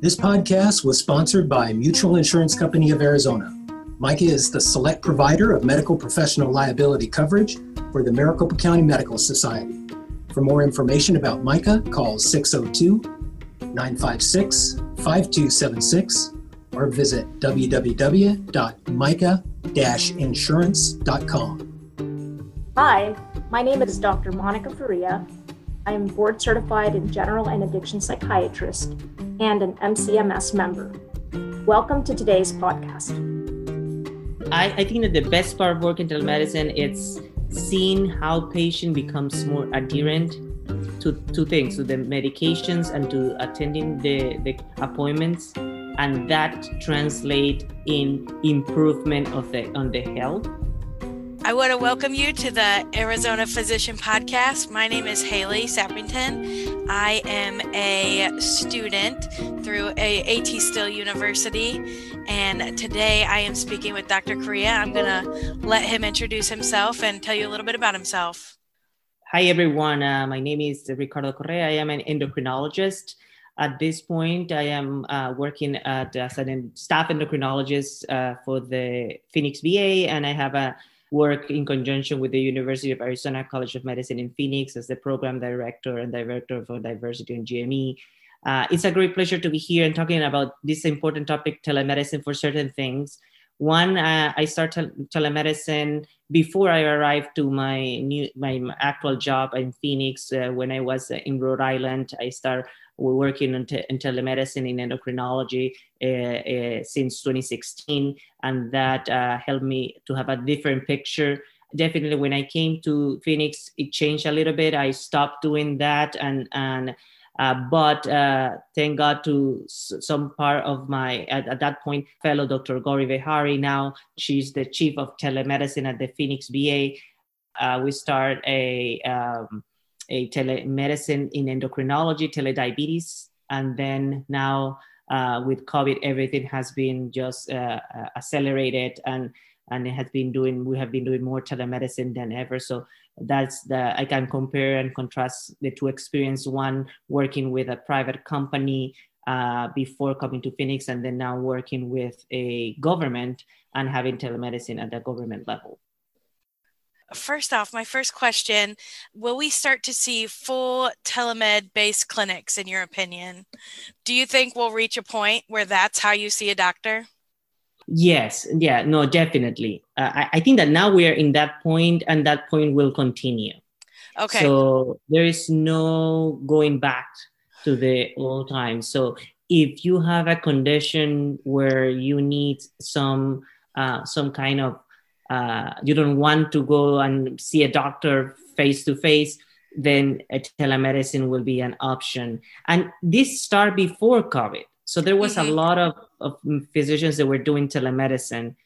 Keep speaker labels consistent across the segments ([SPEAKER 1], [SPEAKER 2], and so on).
[SPEAKER 1] This podcast was sponsored by Mutual Insurance Company of Arizona. MICA is the select provider of medical professional liability coverage for the Maricopa County Medical Society. For more information about MICA, call 602 956 5276 or visit www.mica-insurance.com.
[SPEAKER 2] Hi, my name is Dr. Monica Faria. I am board certified in general and addiction psychiatrist and an MCMS member. Welcome to today's podcast.
[SPEAKER 3] I, I think that the best part of working telemedicine is seeing how patient becomes more adherent to two things to the medications and to attending the, the appointments and that translate in improvement of the on the health
[SPEAKER 4] I want to welcome you to the Arizona Physician Podcast. My name is Haley Sappington. I am a student through a AT Still University, and today I am speaking with Dr. Correa. I'm going to let him introduce himself and tell you a little bit about himself.
[SPEAKER 3] Hi, everyone. Uh, my name is Ricardo Correa. I am an endocrinologist. At this point, I am uh, working at, as a staff endocrinologist uh, for the Phoenix VA, and I have a work in conjunction with the University of Arizona College of Medicine in Phoenix as the program director and director for diversity and GME. Uh, it's a great pleasure to be here and talking about this important topic, telemedicine for certain things. One, uh, I started telemedicine before I arrived to my new my actual job in Phoenix. Uh, when I was in Rhode Island, I started working in, te- in telemedicine in endocrinology uh, uh, since 2016, and that uh, helped me to have a different picture. Definitely, when I came to Phoenix, it changed a little bit. I stopped doing that, and and uh, but uh, thank God to some part of my, at, at, that point, fellow Dr. Gauri Vehari. Now she's the chief of telemedicine at the Phoenix VA. Uh, we start a, um, a telemedicine in endocrinology, telediabetes, and then now uh, with COVID, everything has been just uh, uh, accelerated and and it has been doing we have been doing more telemedicine than ever. So that's the i can compare and contrast the two experience. One working with a private company uh, before coming to phoenix and then now working with a government and having telemedicine at the government level
[SPEAKER 4] first off my first question will we start to see full telemed based clinics in your opinion do you think we'll reach a point where that's how you see a doctor
[SPEAKER 3] Yes, yeah, no, definitely. Uh, I, I think that now we are in that point, and that point will continue.
[SPEAKER 4] Okay.
[SPEAKER 3] So there is no going back to the old times. So if you have a condition where you need some uh, some kind of uh, you don't want to go and see a doctor face to face, then telemedicine will be an option. And this started before COVID. So there was mm-hmm. a lot of, of physicians that were doing telemedicine.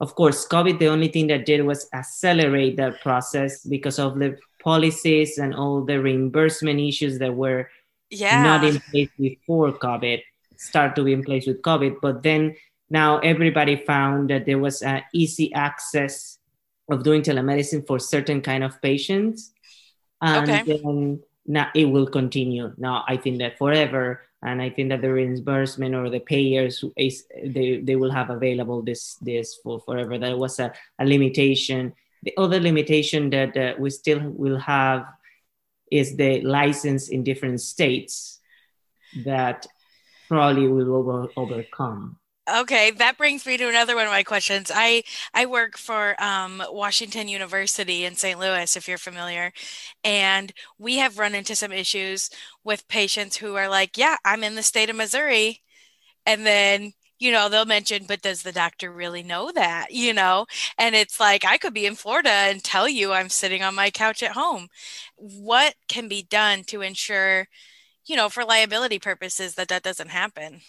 [SPEAKER 3] Of course, COVID, the only thing that did was accelerate that process because of the policies and all the reimbursement issues that were
[SPEAKER 4] yeah.
[SPEAKER 3] not in place before COVID, start to be in place with COVID. But then now everybody found that there was an easy access of doing telemedicine for certain kind of patients. And okay. then now it will continue. Now I think that forever and I think that the reimbursement or the payers is they, they will have available this this for forever. That was a, a limitation. The other limitation that uh, we still will have is the license in different states that probably will overcome.
[SPEAKER 4] Okay, that brings me to another one of my questions. I I work for um, Washington University in St. Louis, if you're familiar, and we have run into some issues with patients who are like, "Yeah, I'm in the state of Missouri," and then you know they'll mention, "But does the doctor really know that?" You know, and it's like I could be in Florida and tell you I'm sitting on my couch at home. What can be done to ensure, you know, for liability purposes, that that doesn't happen?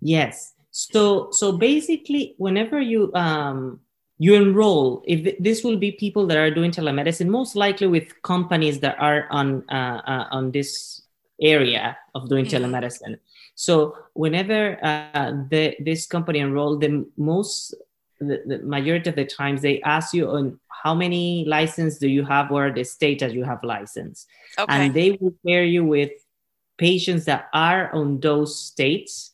[SPEAKER 3] Yes, so so basically, whenever you um, you enroll, if this will be people that are doing telemedicine, most likely with companies that are on uh, uh, on this area of doing mm-hmm. telemedicine. So whenever uh, the, this company enroll, the most the, the, majority of the times they ask you on how many license do you have or the state that you have license, okay. and they will pair you with patients that are on those states,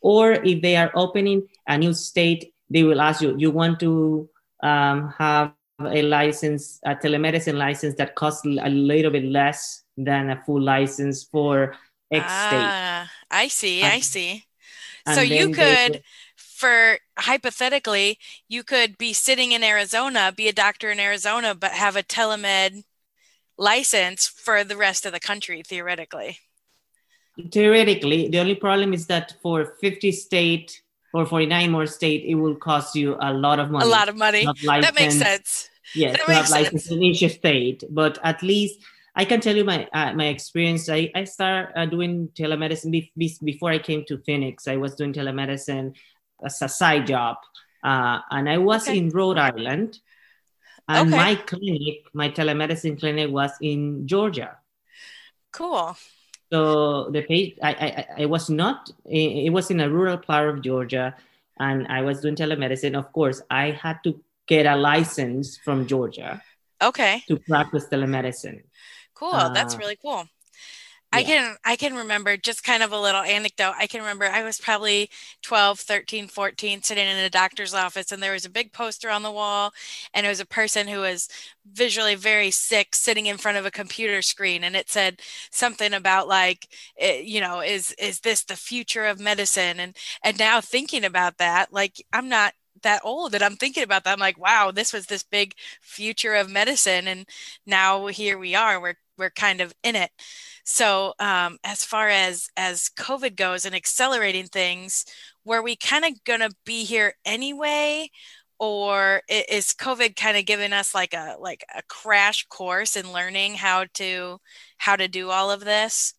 [SPEAKER 3] or if they are opening a new state, they will ask you, you want to um, have a license, a telemedicine license that costs a little bit less than a full license for X ah,
[SPEAKER 4] state. I see, and, I see. So you could, they, for hypothetically, you could be sitting in Arizona, be a doctor in Arizona, but have a telemed license for the rest of the country, theoretically.
[SPEAKER 3] Theoretically, the only problem is that for 50 state or 49 more state, it will cost you a lot of money.
[SPEAKER 4] A lot of money. That makes sense.
[SPEAKER 3] Yes,
[SPEAKER 4] that
[SPEAKER 3] have license in each state. But at least I can tell you my uh, my experience. I, I started uh, doing telemedicine be- be- before I came to Phoenix. I was doing telemedicine as a side job. Uh, and I was okay. in Rhode Island. And okay. my clinic, my telemedicine clinic was in Georgia.
[SPEAKER 4] Cool.
[SPEAKER 3] So the page, I, I, I was not, it was in a rural part of Georgia and I was doing telemedicine. Of course, I had to get a license from Georgia.
[SPEAKER 4] Okay.
[SPEAKER 3] To practice telemedicine.
[SPEAKER 4] Cool. Uh, That's really cool. I can I can remember just kind of a little anecdote. I can remember I was probably 12, 13, 14 sitting in a doctor's office and there was a big poster on the wall and it was a person who was visually very sick sitting in front of a computer screen and it said something about like eh, you know is is this the future of medicine and and now thinking about that like I'm not that old that I'm thinking about that. I'm like, wow, this was this big future of medicine. And now here we are, we're, we're kind of in it. So um, as far as as COVID goes and accelerating things, were we kind of gonna be here anyway, or is COVID kind of giving us like a like a crash course in learning how to how to do all of this?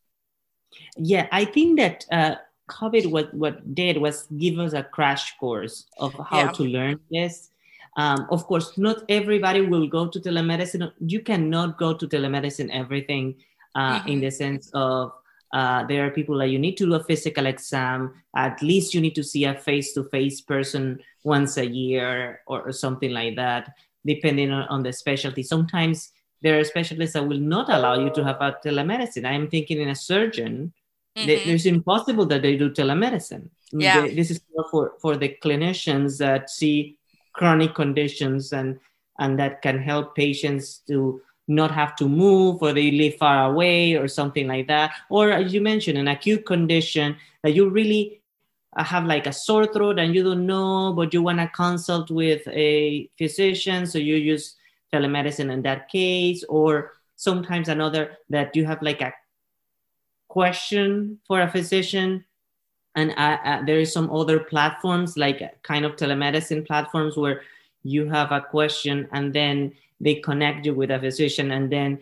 [SPEAKER 3] Yeah, I think that uh, COVID what what did was give us a crash course of how yeah. to learn this. Um, of course, not everybody will go to telemedicine. You cannot go to telemedicine everything uh, mm-hmm. in the sense of uh, there are people that you need to do a physical exam. At least you need to see a face-to-face person once a year or, or something like that, depending on, on, the specialty. Sometimes there are specialists that will not allow you to have a telemedicine. I am thinking in a surgeon, mm-hmm. it's impossible that they do telemedicine.
[SPEAKER 4] Yeah.
[SPEAKER 3] They, this is for, for the clinicians that see chronic conditions and, and that can help patients to not have to move or they live far away or something like that. Or as you mentioned, an acute condition that you really uh, have like a sore throat and you don't know, but you want to consult with a physician. So you use telemedicine in that case, or sometimes another that you have like a question for a physician. And uh, uh, there is some other platforms like kind of telemedicine platforms where you have a question and then they connect you with a physician and then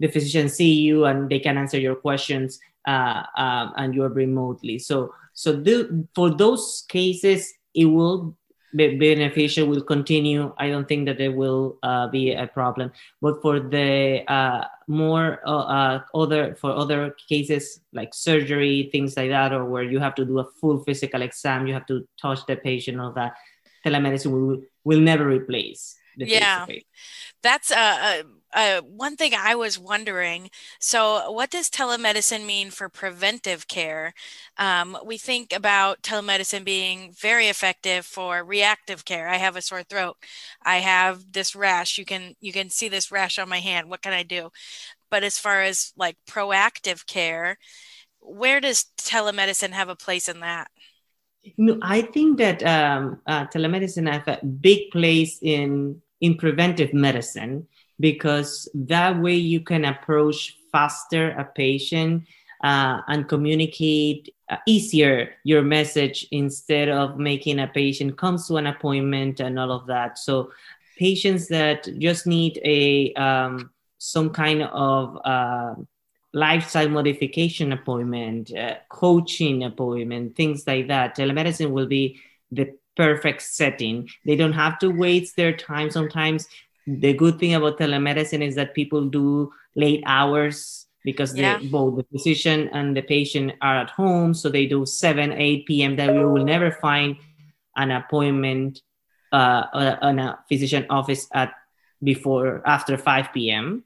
[SPEAKER 3] the physician see you and they can answer your questions uh, um, and you're remotely. So so the, for those cases it will be beneficial will continue. I don't think that there will uh, be a problem. But for the uh, more uh, uh, other for other cases like surgery things like that or where you have to do a full physical exam you have to touch the patient or that telemedicine will, will never replace
[SPEAKER 4] yeah that's uh, uh, uh, one thing I was wondering. So, what does telemedicine mean for preventive care? Um, we think about telemedicine being very effective for reactive care. I have a sore throat. I have this rash. You can you can see this rash on my hand. What can I do? But as far as like proactive care, where does telemedicine have a place in that?
[SPEAKER 3] No, I think that um, uh, telemedicine has a big place in in preventive medicine because that way you can approach faster a patient uh, and communicate uh, easier your message instead of making a patient comes to an appointment and all of that. So patients that just need a um, some kind of uh, lifestyle modification appointment uh, coaching appointment things like that telemedicine will be the perfect setting. They don't have to waste their time. Sometimes the good thing about telemedicine is that people do late hours because yeah. they, both the physician and the patient are at home. So they do 7, 8 p.m. that we will never find an appointment uh, in a physician office at before after 5 p.m.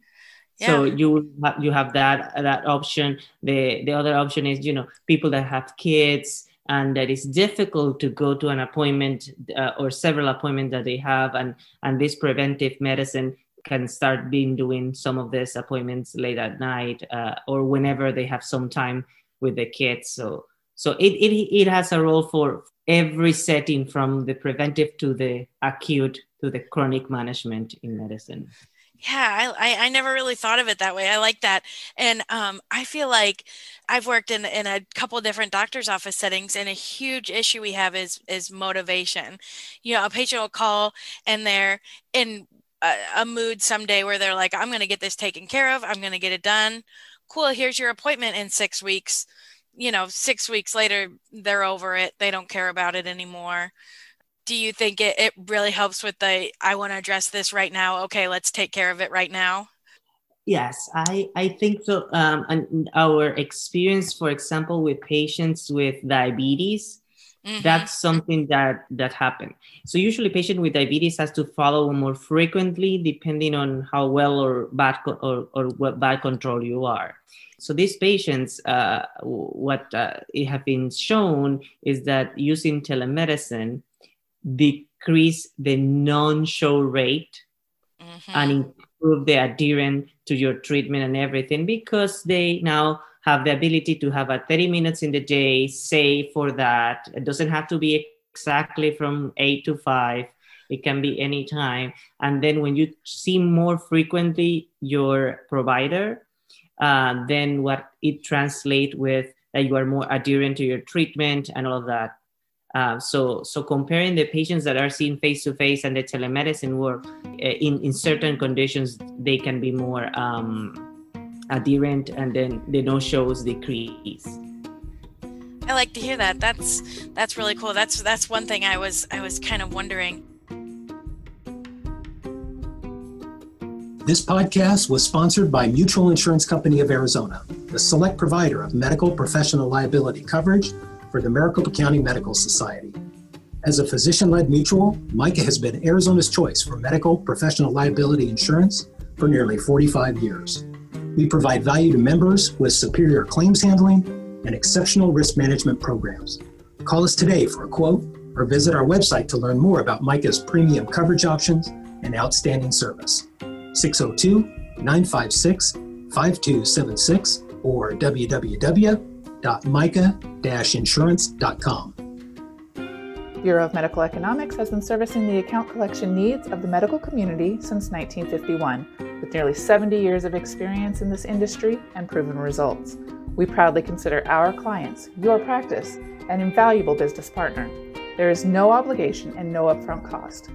[SPEAKER 3] Yeah. So you have, you have that that option. The the other option is you know people that have kids and that it's difficult to go to an appointment uh, or several appointments that they have and and this preventive medicine can start being doing some of these appointments late at night uh, or whenever they have some time with the kids. So so it, it it has a role for every setting from the preventive to the acute to the chronic management in medicine
[SPEAKER 4] yeah, I, I, never really thought of it that way. I like that, and um, I feel like I've worked in in a couple different doctors' office settings, and a huge issue we have is is motivation. You know, a patient will call and they're in a, a mood someday where they're like, "I'm going to get this taken care of. I'm going to get it done. Cool. Here's your appointment in six weeks." You know, six weeks later, they're over it. They don't care about it anymore do you think it, it really helps with the i want to address this right now. Okay let's take care of it right now
[SPEAKER 3] yes i i think so um, and our experience for example with patients with diabetes mm-hmm. that's something that that happened. So usually patient with diabetes has to follow more frequently depending on how well or bad or, or what bad control you are. So these patients, uh, what uh, it have been shown is that using telemedicine decrease the non-show rate mm-hmm. and improve the adherence to your treatment and everything because they now have the ability to have a 30 minutes in the day say for that. It doesn't have to be exactly from 8 to 5 it can be any time and then when you see more frequently your provider uh, then what it translate with that you are more adherent to your treatment and all of that uh, so, so comparing the patients that are seen face to face and the telemedicine work, uh, in, in certain conditions, they can be more um, adherent and then the no shows decrease.
[SPEAKER 4] I like to hear that. That's that's really cool. That's that's one thing I was I was kind of wondering.
[SPEAKER 1] This podcast was sponsored by Mutual Insurance Company of Arizona, the select provider of medical professional liability coverage for the Maricopa County Medical Society. As a physician led mutual, MICA has been Arizona's choice for medical professional liability insurance for nearly 45 years. We provide value to members with superior claims handling and exceptional risk management programs. Call us today for a quote or visit our website to learn more about MICA's premium coverage options and outstanding service. 602 956 5276 or www www.mica-insurance.com.
[SPEAKER 5] Bureau of Medical Economics has been servicing the account collection needs of the medical community since 1951, with nearly 70 years of experience in this industry and proven results. We proudly consider our clients, your practice, an invaluable business partner. There is no obligation and no upfront cost.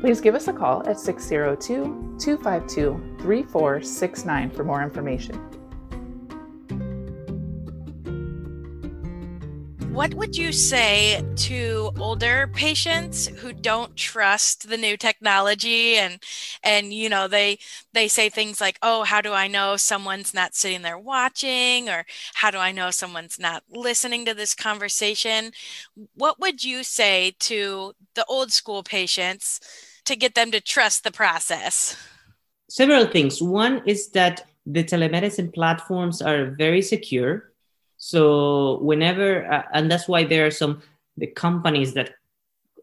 [SPEAKER 5] Please give us a call at 602 252 3469 for more information.
[SPEAKER 4] What would you say to older patients who don't trust the new technology and and you know they they say things like, "Oh, how do I know someone's not sitting there watching?" or "How do I know someone's not listening to this conversation?" What would you say to the old school patients to get them to trust the process?
[SPEAKER 3] Several things. One is that the telemedicine platforms are very secure so whenever, uh, and that's why there are some the companies that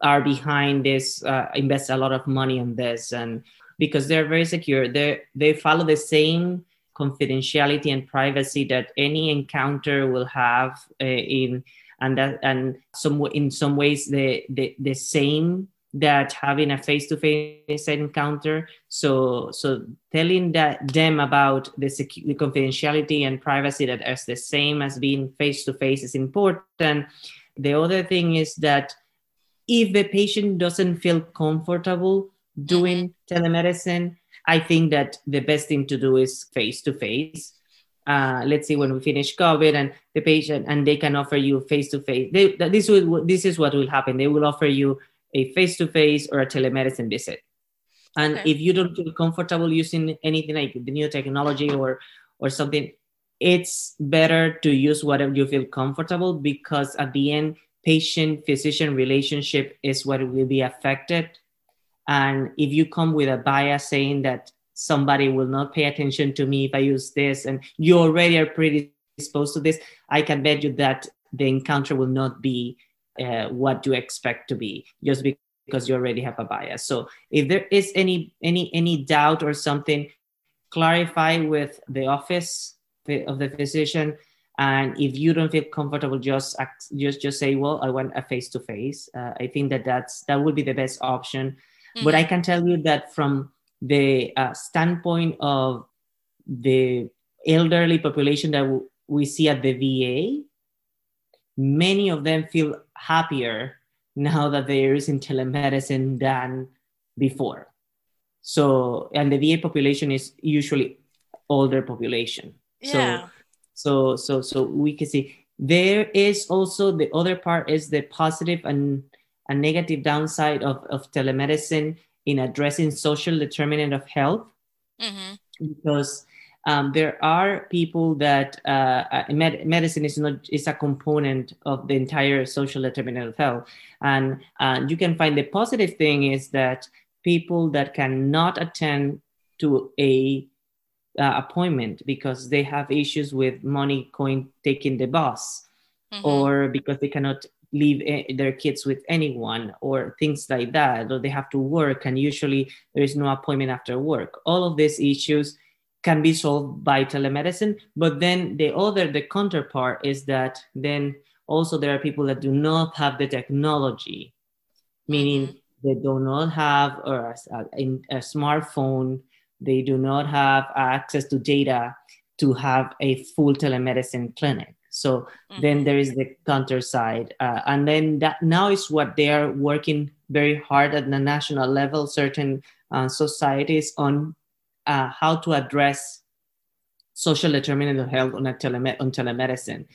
[SPEAKER 3] are behind this uh, invest a lot of money on this, and because they're very secure, they they follow the same confidentiality and privacy that any encounter will have uh, in and that and some in some ways the the, the same that having a face-to-face encounter so so telling that them about the, secu- the confidentiality and privacy that is the same as being face-to-face is important the other thing is that if the patient doesn't feel comfortable doing telemedicine i think that the best thing to do is face-to-face uh, let's say when we finish COVID and the patient and they can offer you face to face. This will this is what will happen. They will offer you a face-to-face or a telemedicine visit. And okay. if you don't feel comfortable using anything like the new technology or or something, it's better to use whatever you feel comfortable because at the end, patient physician relationship is what will be affected. And if you come with a bias saying that somebody will not pay attention to me if I use this, and you already are predisposed to this, I can bet you that the encounter will not be uh, what you expect to be just because you already have a bias. So if there is any any any doubt or something, clarify with the office of the physician. And if you don't feel comfortable, just just just say, "Well, I want a face to face." I think that that's that would be the best option. Mm-hmm. But I can tell you that from the uh, standpoint of the elderly population that w- we see at the VA, many of them feel happier now that they're using telemedicine than before. So, and the VA population is usually older population.
[SPEAKER 4] Yeah.
[SPEAKER 3] So, so, so, so we can see there is also the other part is the positive and a negative downside of, of telemedicine in addressing social determinant of health mm-hmm. because um, there are people that uh, uh, med- medicine is not is a component of the entire social determinant of health and uh, you can find the positive thing is that people that cannot attend to a uh, appointment because they have issues with money going taking the bus mm-hmm. or because they cannot leave their kids with anyone or things like that or they have to work and usually there is no appointment after work all of these issues can be solved by telemedicine but then the other the counterpart is that then also there are people that do not have the technology meaning mm-hmm. they do not have a, a, a smartphone they do not have access to data to have a full telemedicine clinic so mm-hmm. then there is the counter side. Uh, and then that now is what they are working very hard at the national level, certain uh, societies on uh, how to address social determinant of health on, a teleme- on telemedicine,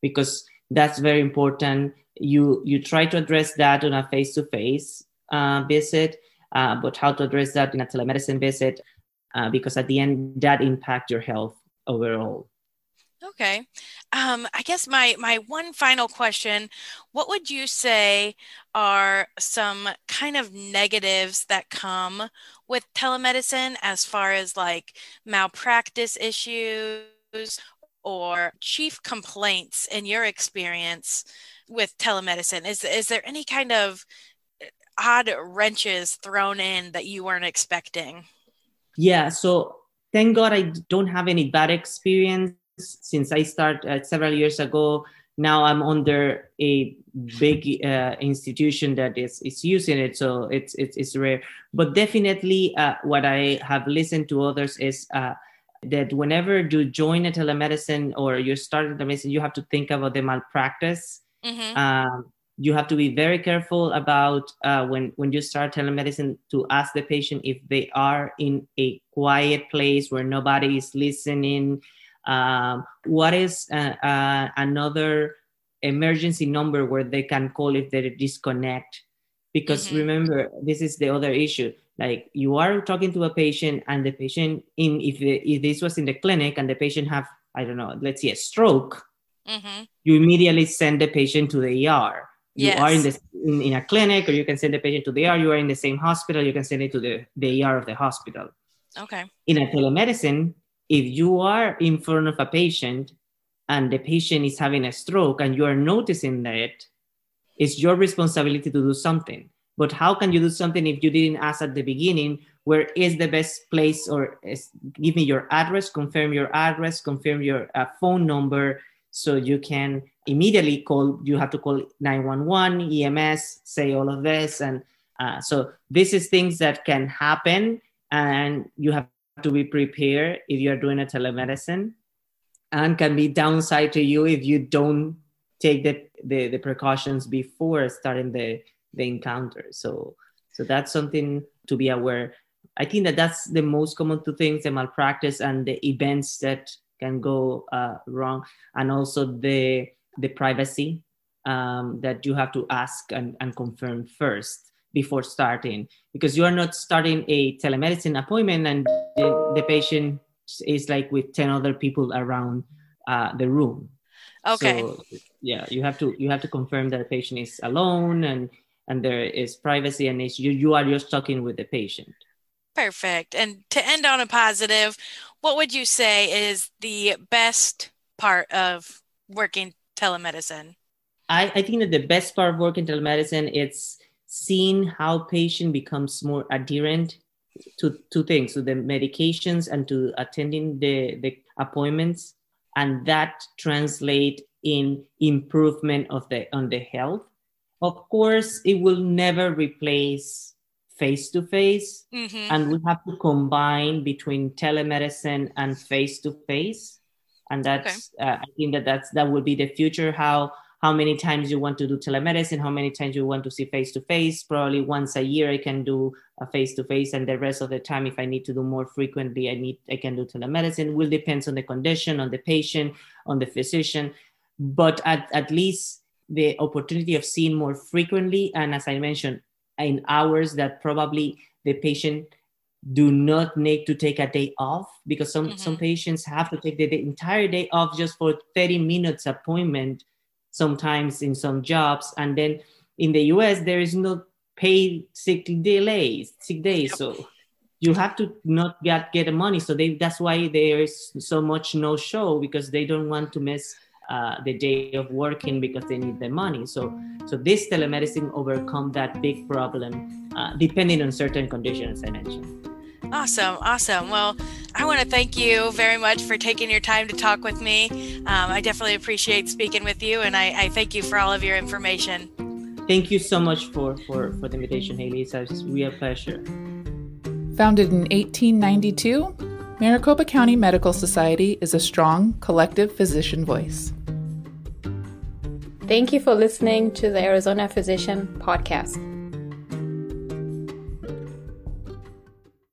[SPEAKER 3] because that's very important. You, you try to address that on a face-to-face uh, visit, uh, but how to address that in a telemedicine visit, uh, because at the end, that impact your health overall.
[SPEAKER 4] Okay. Um, I guess my my one final question, what would you say are some kind of negatives that come with telemedicine as far as like malpractice issues or chief complaints in your experience with telemedicine? Is is there any kind of eh, odd wrenches thrown in that you weren't expecting?
[SPEAKER 3] Yeah, so thank God I don't have any bad experience since I started uh, several years ago. Now I'm under a big uh, institution that is, is using it, so it's it's, it's rare. But definitely, uh, what I have listened to others is uh, that whenever you join a telemedicine or you start telemedicine, you have to think about the malpractice. Mm-hmm. Um, you have to be very careful about uh, when when you start telemedicine to ask the patient if they are in a quiet place where nobody is listening um, what is uh, uh, another emergency number where they can call if they disconnect? Because mm-hmm. remember, this is the other issue. Like you are talking to a patient, and the patient in if, the, if this was in the clinic and the patient have I don't know, let's see a stroke, mm-hmm. you immediately send the patient to the ER. You yes. are in, the, in, in, a clinic, or you can send the patient to the ER. You are in the same hospital. You can send it to the, the ER of the hospital.
[SPEAKER 4] Okay.
[SPEAKER 3] In a telemedicine, if you are in front of a patient and the patient is having a stroke and you are noticing that, it's your responsibility to do something. But how can you do something if you didn't ask at the beginning where is the best place or is, give me your address, confirm your address, confirm your uh, phone number so you can immediately call, you have to call 911, EMS, say all of this. And uh, so this is things that can happen and you have to be prepared if you're doing a telemedicine and can be downside to you if you don't take the, the, the precautions before starting the, the encounter. So, so that's something to be aware. I think that that's the most common two things, the malpractice and the events that can go uh, wrong. And also the, the privacy um, that you have to ask and, and confirm first before starting because you are not starting a telemedicine appointment and the, the patient is like with 10 other people around uh, the room
[SPEAKER 4] okay
[SPEAKER 3] so, yeah you have to you have to confirm that the patient is alone and and there is privacy and it's you you are just talking with the patient
[SPEAKER 4] Perfect. And to end on a positive, what would you say is the best part of working telemedicine?
[SPEAKER 3] I, I think that the best part of working telemedicine is seeing how patient becomes more adherent to two things to the medications and to attending the, the appointments and that translate in improvement of the on the health of course it will never replace face to face and we have to combine between telemedicine and face to face and that's okay. uh, i think that that's that will be the future how how many times you want to do telemedicine, how many times you want to see face to face. Probably once a year I can do a face to face, and the rest of the time, if I need to do more frequently, I need I can do telemedicine. Will depends on the condition, on the patient, on the physician, but at, at least the opportunity of seeing more frequently, and as I mentioned, in hours that probably the patient do not need to take a day off because some mm-hmm. some patients have to take the, the entire day off just for 30 minutes appointment sometimes in some jobs. And then in the US, there is no paid sick days, sick days. So you have to not get get the money. So they that's why there is so much no show because they don't want to miss uh, the day of working because they need the money. So so this telemedicine overcome that big problem uh, depending on certain conditions I mentioned.
[SPEAKER 4] Awesome, awesome. Well, I want to thank you very much for taking your time to talk with me. Um, I definitely appreciate speaking with you, and I, I, thank you for all of your information.
[SPEAKER 3] Thank you so much for, for, for the invitation, Haley. It's a real pleasure.
[SPEAKER 5] Founded in 1892, Maricopa County Medical Society is a strong collective physician voice.
[SPEAKER 2] Thank you for listening to the Arizona Physician Podcast.